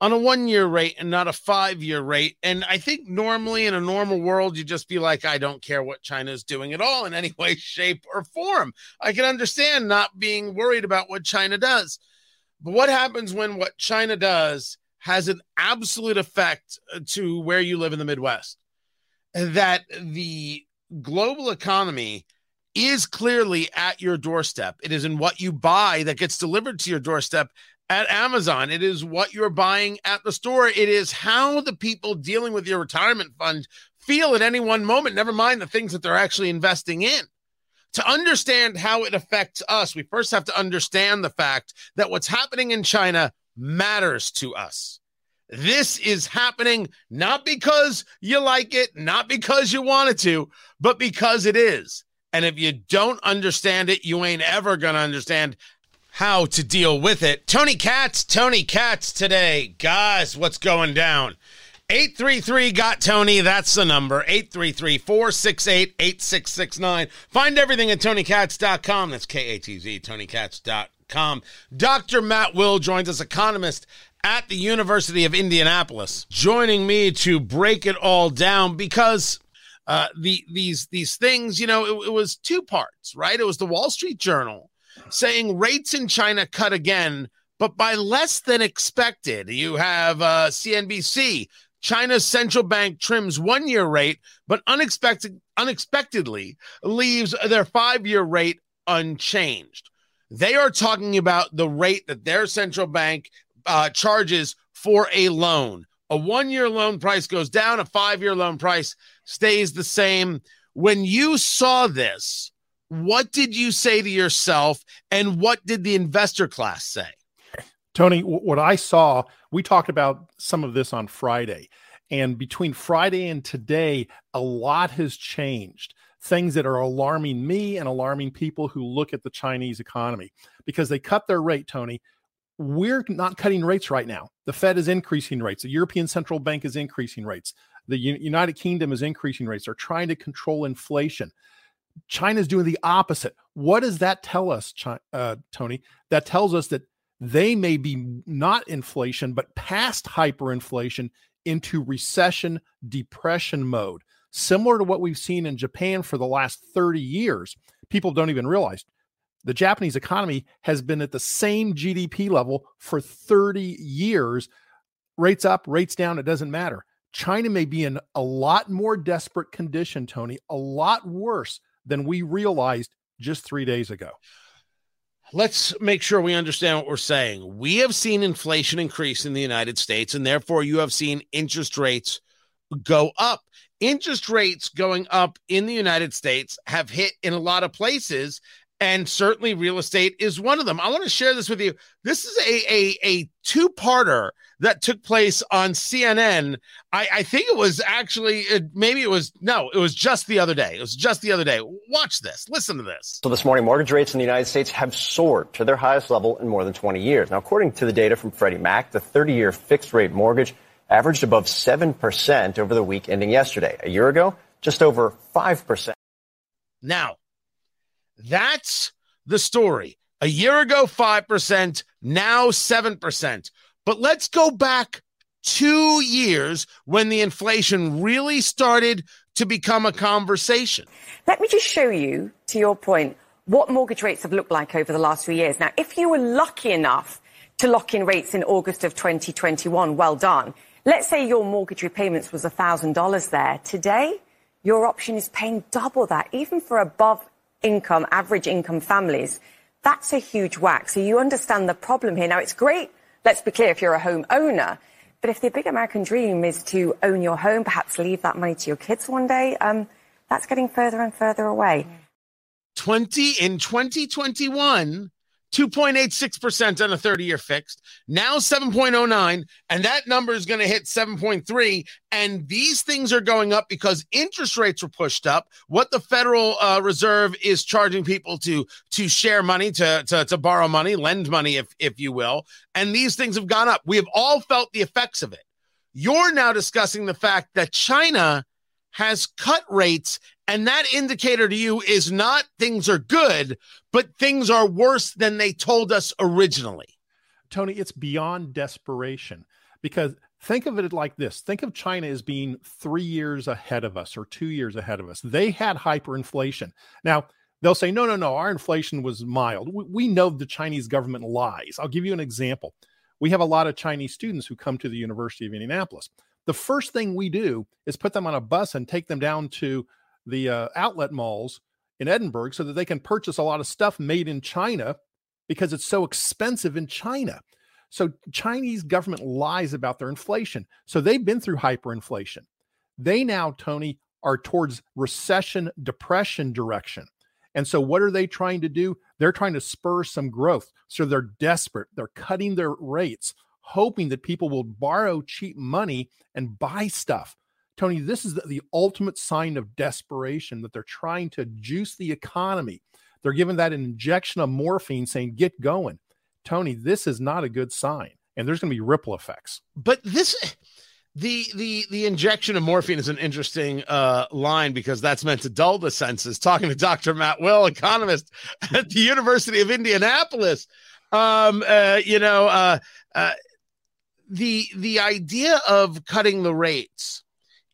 on a one year rate and not a five year rate. And I think normally in a normal world, you just be like, I don't care what China is doing at all in any way, shape, or form. I can understand not being worried about what China does. But what happens when what China does has an absolute effect uh, to where you live in the Midwest? That the global economy is clearly at your doorstep. It is in what you buy that gets delivered to your doorstep at Amazon. It is what you're buying at the store. It is how the people dealing with your retirement fund feel at any one moment, never mind the things that they're actually investing in. To understand how it affects us, we first have to understand the fact that what's happening in China matters to us. This is happening not because you like it, not because you wanted to, but because it is. And if you don't understand it, you ain't ever going to understand how to deal with it. Tony Katz, Tony Katz today. Guys, what's going down? 833 got Tony. That's the number. 833 468 8669. Find everything at tonykatz.com. That's K A T Z, tonykatz.com. Dr. Matt Will joins us, economist at the University of Indianapolis, joining me to break it all down because uh, the these these things, you know, it, it was two parts, right? It was the Wall Street Journal saying rates in China cut again, but by less than expected. You have uh, CNBC. China's central bank trims one year rate, but unexpected, unexpectedly leaves their five year rate unchanged. They are talking about the rate that their central bank uh, charges for a loan. A one year loan price goes down, a five year loan price stays the same. When you saw this, what did you say to yourself and what did the investor class say? Tony, what I saw, we talked about some of this on Friday. And between Friday and today, a lot has changed. Things that are alarming me and alarming people who look at the Chinese economy because they cut their rate, Tony. We're not cutting rates right now. The Fed is increasing rates. The European Central Bank is increasing rates. The United Kingdom is increasing rates. They're trying to control inflation. China's doing the opposite. What does that tell us, uh, Tony? That tells us that they may be not inflation, but past hyperinflation into recession, depression mode, similar to what we've seen in Japan for the last 30 years. People don't even realize the Japanese economy has been at the same GDP level for 30 years. Rates up, rates down, it doesn't matter. China may be in a lot more desperate condition, Tony, a lot worse than we realized just three days ago. Let's make sure we understand what we're saying. We have seen inflation increase in the United States, and therefore you have seen interest rates go up. Interest rates going up in the United States have hit in a lot of places and certainly real estate is one of them. I want to share this with you. This is a a, a two parter that took place on CNN. I, I think it was actually it, maybe it was no, it was just the other day. It was just the other day. Watch this. Listen to this. So this morning, mortgage rates in the United States have soared to their highest level in more than 20 years. Now, according to the data from Freddie Mac, the 30-year fixed rate mortgage averaged above 7% over the week ending yesterday. A year ago, just over 5%. Now, that's the story. A year ago, 5%, now 7%. But let's go back two years when the inflation really started to become a conversation. Let me just show you, to your point, what mortgage rates have looked like over the last few years. Now, if you were lucky enough to lock in rates in August of 2021, well done. Let's say your mortgage repayments was $1,000 there. Today, your option is paying double that, even for above income, average income families, that's a huge whack. So you understand the problem here. Now, it's great, let's be clear, if you're a home owner, but if the big American dream is to own your home, perhaps leave that money to your kids one day, um, that's getting further and further away. 20 in 2021, 2.86% on a 30 year fixed, now 7.09, and that number is going to hit 7.3. And these things are going up because interest rates were pushed up. What the Federal uh, Reserve is charging people to to share money, to, to, to borrow money, lend money, if, if you will. And these things have gone up. We have all felt the effects of it. You're now discussing the fact that China has cut rates and that indicator to you is not things are good, but things are worse than they told us originally. Tony, it's beyond desperation because think of it like this think of China as being three years ahead of us or two years ahead of us. They had hyperinflation. Now, they'll say, no, no, no, our inflation was mild. We, we know the Chinese government lies. I'll give you an example. We have a lot of Chinese students who come to the University of Indianapolis. The first thing we do is put them on a bus and take them down to the uh, outlet malls in Edinburgh so that they can purchase a lot of stuff made in China because it's so expensive in China. So Chinese government lies about their inflation. So they've been through hyperinflation. They now, Tony, are towards recession, depression direction. And so what are they trying to do? They're trying to spur some growth. So they're desperate. They're cutting their rates, hoping that people will borrow cheap money and buy stuff. Tony, this is the, the, ultimate sign of desperation that they're trying to juice the economy. They're giving that injection of morphine saying, get going. Tony, this is not a good sign. And there's going to be ripple effects. But this, the the the injection of morphine is an interesting uh, line because that's meant to dull the senses. Talking to Dr. Matt Will, economist at the University of Indianapolis, um, uh, you know, uh, uh the the idea of cutting the rates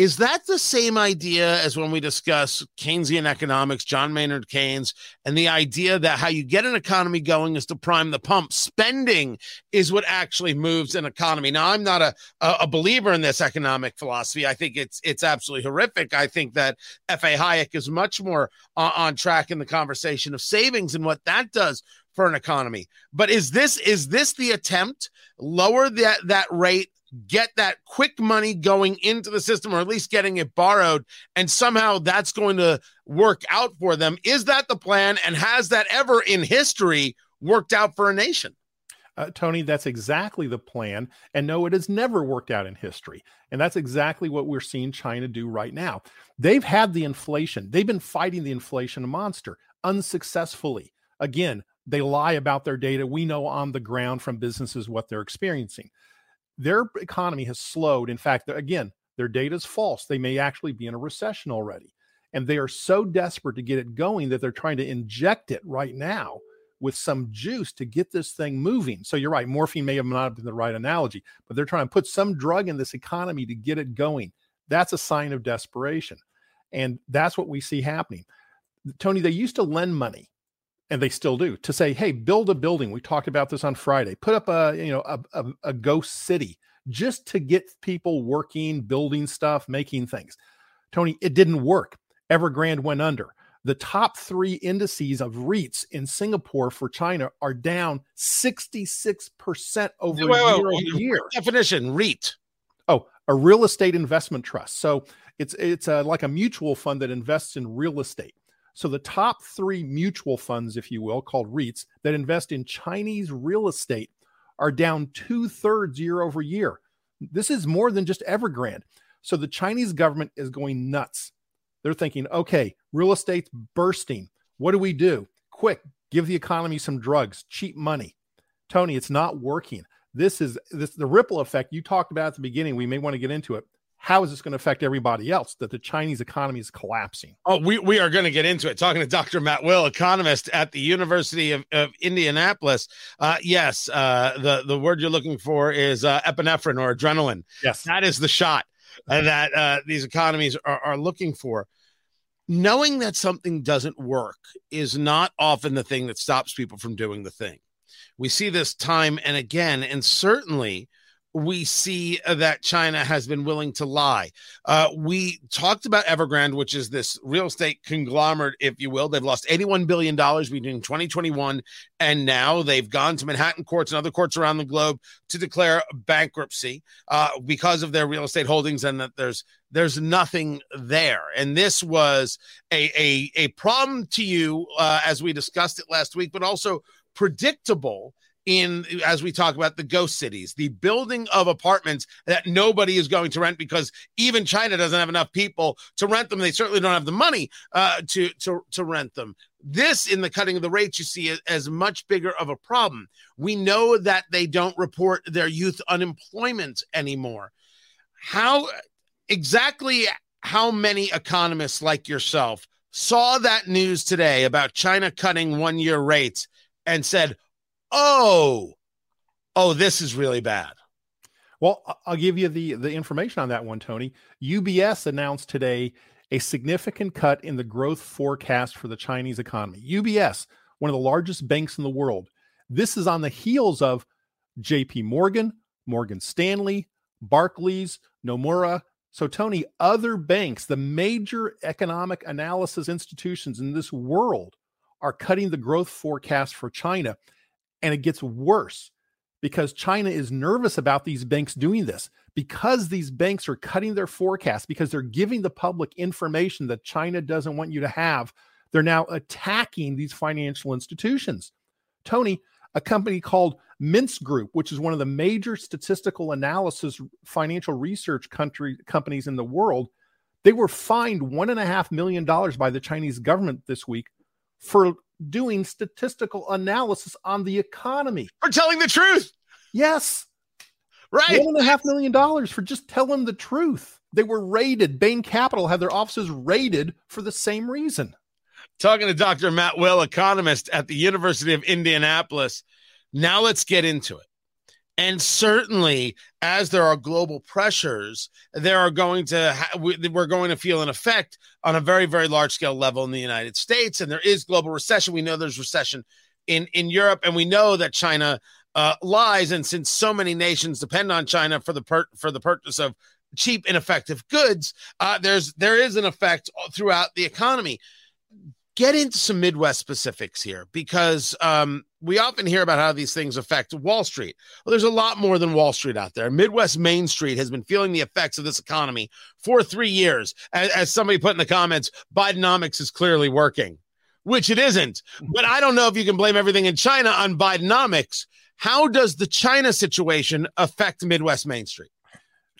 is that the same idea as when we discuss Keynesian economics, John Maynard Keynes, and the idea that how you get an economy going is to prime the pump? Spending is what actually moves an economy. Now, I'm not a, a believer in this economic philosophy. I think it's it's absolutely horrific. I think that F.A. Hayek is much more uh, on track in the conversation of savings and what that does for an economy. But is this is this the attempt lower that that rate get that quick money going into the system or at least getting it borrowed and somehow that's going to work out for them is that the plan and has that ever in history worked out for a nation uh, Tony, that's exactly the plan. And no, it has never worked out in history. And that's exactly what we're seeing China do right now. They've had the inflation, they've been fighting the inflation monster unsuccessfully. Again, they lie about their data. We know on the ground from businesses what they're experiencing their economy has slowed. In fact, again, their data is false. They may actually be in a recession already. And they are so desperate to get it going that they're trying to inject it right now with some juice to get this thing moving. So you're right, morphine may have not been the right analogy, but they're trying to put some drug in this economy to get it going. That's a sign of desperation. And that's what we see happening. Tony, they used to lend money and they still do to say hey build a building we talked about this on friday put up a you know a, a, a, ghost city just to get people working building stuff making things tony it didn't work evergrande went under the top three indices of REITs in Singapore for China are down 66% over wait, year wait, over year. Definition REIT. Oh, a real estate investment trust. So it's it's a, like a mutual fund that invests in real estate. So the top three mutual funds, if you will, called REITs that invest in Chinese real estate are down two thirds year over year. This is more than just Evergrande. So the Chinese government is going nuts. They're thinking, okay, real estate's bursting. What do we do? Quick, give the economy some drugs, cheap money. Tony, it's not working. This is this the ripple effect you talked about at the beginning. We may want to get into it how is this going to affect everybody else that the Chinese economy is collapsing? Oh, we, we are going to get into it. Talking to Dr. Matt Will, economist at the University of, of Indianapolis. Uh, yes, uh, the, the word you're looking for is uh, epinephrine or adrenaline. Yes. That is the shot that uh, these economies are, are looking for. Knowing that something doesn't work is not often the thing that stops people from doing the thing. We see this time and again, and certainly we see that China has been willing to lie. Uh, we talked about Evergrande, which is this real estate conglomerate, if you will. They've lost $81 billion between 2021 and now. They've gone to Manhattan courts and other courts around the globe to declare bankruptcy uh, because of their real estate holdings and that there's there's nothing there. And this was a, a, a problem to you, uh, as we discussed it last week, but also predictable in as we talk about the ghost cities, the building of apartments that nobody is going to rent because even China doesn't have enough people to rent them. They certainly don't have the money uh, to to to rent them. This in the cutting of the rates you see as, as much bigger of a problem. We know that they don't report their youth unemployment anymore. How exactly how many economists like yourself saw that news today about China cutting one year rates and said, oh, oh, this is really bad. Well, I'll give you the the information on that one, Tony. UBS announced today a significant cut in the growth forecast for the Chinese economy. UBS, one of the largest banks in the world. This is on the heels of JP Morgan, Morgan Stanley, Barclays, Nomura. So, Tony, other banks, the major economic analysis institutions in this world, are cutting the growth forecast for China. And it gets worse because China is nervous about these banks doing this because these banks are cutting their forecasts because they're giving the public information that China doesn't want you to have. They're now attacking these financial institutions. Tony, a company called Mintz Group, which is one of the major statistical analysis financial research country companies in the world, they were fined one and a half million dollars by the Chinese government this week for doing statistical analysis on the economy. For telling the truth. Yes. Right. One and a half million dollars for just telling the truth. They were raided. Bain Capital had their offices raided for the same reason. Talking to Dr. Matt Will, economist at the University of Indianapolis. Now let's get into it. And certainly, as there are global pressures, there are going to ha- we're going to feel an effect on a very, very large scale level in the United States. And there is global recession. We know there's recession in in Europe, and we know that China uh, lies. And since so many nations depend on China for the per- for the purchase of cheap, ineffective goods, uh, there's there is an effect throughout the economy. Get into some Midwest specifics here because um, we often hear about how these things affect Wall Street. Well, there's a lot more than Wall Street out there. Midwest Main Street has been feeling the effects of this economy for three years. As, as somebody put in the comments, Bidenomics is clearly working, which it isn't. But I don't know if you can blame everything in China on Bidenomics. How does the China situation affect Midwest Main Street?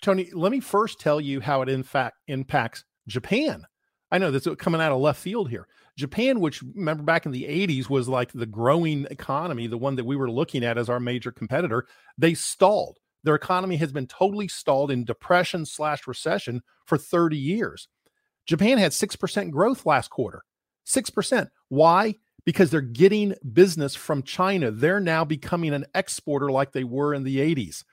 Tony, let me first tell you how it in fact impacts Japan. I know this is uh, coming out of left field here. Japan, which remember back in the 80s was like the growing economy, the one that we were looking at as our major competitor, they stalled. Their economy has been totally stalled in depression slash recession for 30 years. Japan had 6% growth last quarter. 6%. Why? Because they're getting business from China. They're now becoming an exporter like they were in the 80s.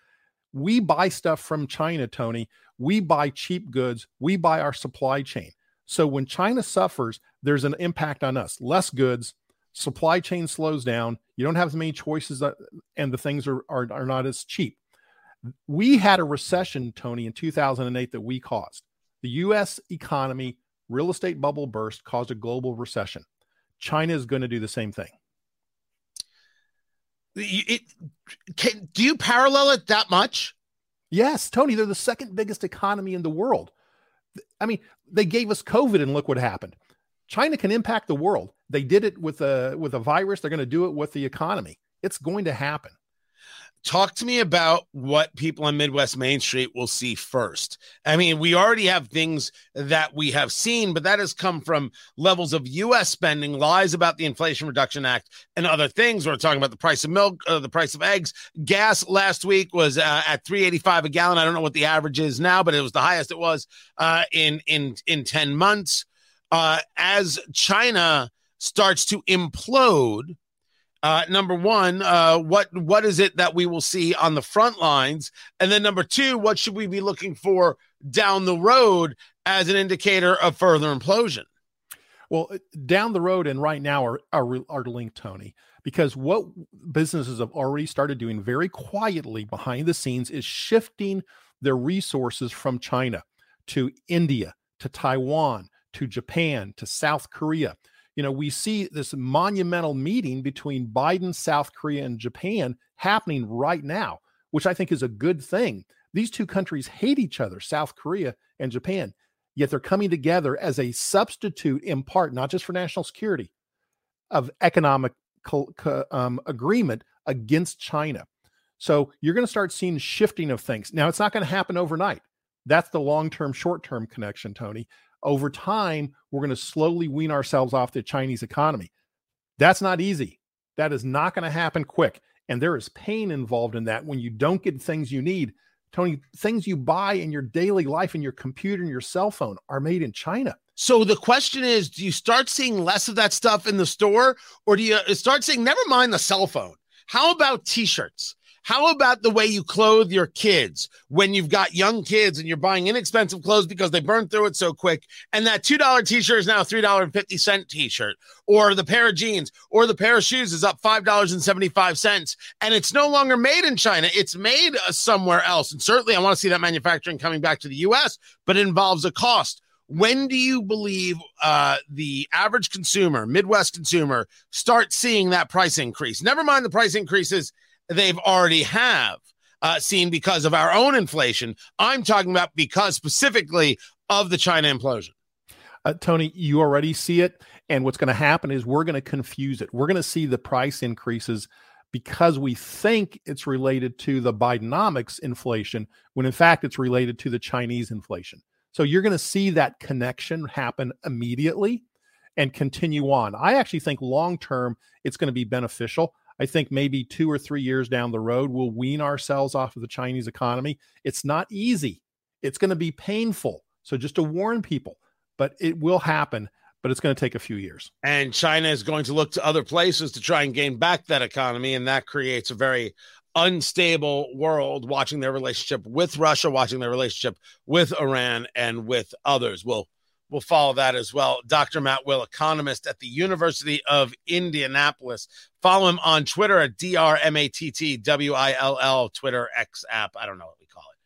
We buy stuff from China, Tony. We buy cheap goods. We buy our supply chain. So when China suffers, there's an impact on us. Less goods, supply chain slows down. You don't have as many choices, uh, and the things are, are, are not as cheap. We had a recession, Tony, in 2008 that we caused. The U.S. economy, real estate bubble burst, caused a global recession. China is going to do the same thing. It, can, do you parallel it that much? Yes, Tony, they're the second biggest economy in the world. I mean, they gave us COVID and look what happened. China can impact the world. They did it with a with a virus. They're going to do it with the economy. It's going to happen. Talk to me about what people on Midwest Main Street will see first. I mean, we already have things that we have seen, but that has come from levels of U.S. spending, lies about the Inflation Reduction Act, and other things. We're talking about the price of milk, uh, the price of eggs. Gas last week was uh, at 3.85 a gallon. I don't know what the average is now, but it was the highest it was uh, in in in 10 months. Uh, as China starts to implode uh, number one, uh, what what is it that we will see on the front lines, and then number two, what should we be looking for down the road as an indicator of further implosion? Well, uh, down the road and right now are, are, are linked, Tony, because what businesses have already started doing very quietly behind the scenes is shifting their resources from China to India, to Taiwan, to Japan, to South Korea. You know, we see this monumental meeting between Biden, South Korea, and Japan happening right now, which I think is a good thing. These two countries hate each other, South Korea and Japan, yet they're coming together as a substitute, in part, not just for national security, of economic um, agreement against China. So you're going to start seeing shifting of things. Now, it's not going to happen overnight. That's the long term, short term connection, Tony. Over time, we're going to slowly wean ourselves off the Chinese economy. That's not easy. That is not going to happen quick. And there is pain involved in that when you don't get things you need. Tony, things you buy in your daily life in your computer and your cell phone are made in China. So the question is, do you start seeing less of that stuff in the store or do you uh, start seeing, never mind the cell phone? How about t-shirts? How about the way you clothe your kids when you've got young kids and you're buying inexpensive clothes because they burn through it so quick? And that $2 t shirt is now a $3.50 t shirt, or the pair of jeans, or the pair of shoes is up $5.75. And it's no longer made in China, it's made uh, somewhere else. And certainly, I want to see that manufacturing coming back to the US, but it involves a cost when do you believe uh, the average consumer, Midwest consumer, start seeing that price increase? Never mind the price increases they've already have uh, seen because of our own inflation. I'm talking about because specifically of the China implosion. Uh, Tony, you already see it. And what's going to happen is we're going to confuse it. We're going to see the price increases because we think it's related to the Bidenomics inflation, when in fact it's related to the Chinese inflation. So you're going to see that connection happen immediately and continue on. I actually think long term it's going to be beneficial. I think maybe two or three years down the road, we'll wean ourselves off of the Chinese economy. It's not easy, it's going to be painful. So, just to warn people, but it will happen, but it's going to take a few years. And China is going to look to other places to try and gain back that economy. And that creates a very unstable world watching their relationship with Russia, watching their relationship with Iran and with others. We'll we'll follow that as well. Dr. Matt Will, economist at the University of Indianapolis. Follow him on Twitter at DRMATTWILL, Twitter X app. I don't know what we call it.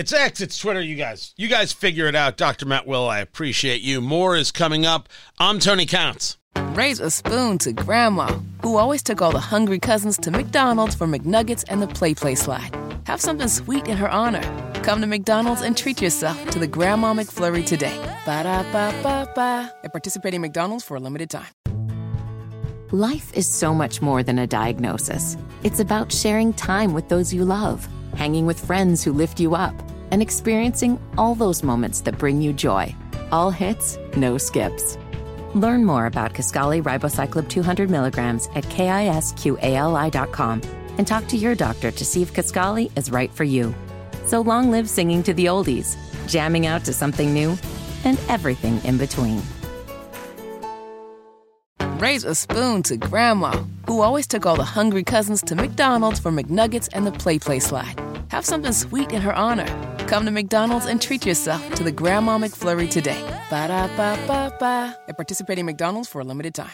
It's X, it's Twitter, you guys. You guys figure it out. Dr. Matt Will, I appreciate you. More is coming up. I'm Tony Katz. Raise a spoon to Grandma, who always took all the hungry cousins to McDonald's for McNuggets and the PlayPlace slide. Have something sweet in her honor. Come to McDonald's and treat yourself to the Grandma McFlurry today. Ba da ba ba ba. At participating McDonald's for a limited time. Life is so much more than a diagnosis. It's about sharing time with those you love, hanging with friends who lift you up, and experiencing all those moments that bring you joy. All hits, no skips. Learn more about Kisqali ribociclib 200 milligrams at kisqali.com and talk to your doctor to see if Kisqali is right for you. So long live singing to the oldies, jamming out to something new, and everything in between. Raise a spoon to Grandma, who always took all the hungry cousins to McDonald's for McNuggets and the PlayPlace slide. Have something sweet in her honor. Come to McDonald's and treat yourself to the Grandma McFlurry today. Ba da ba ba ba. At participating McDonald's for a limited time.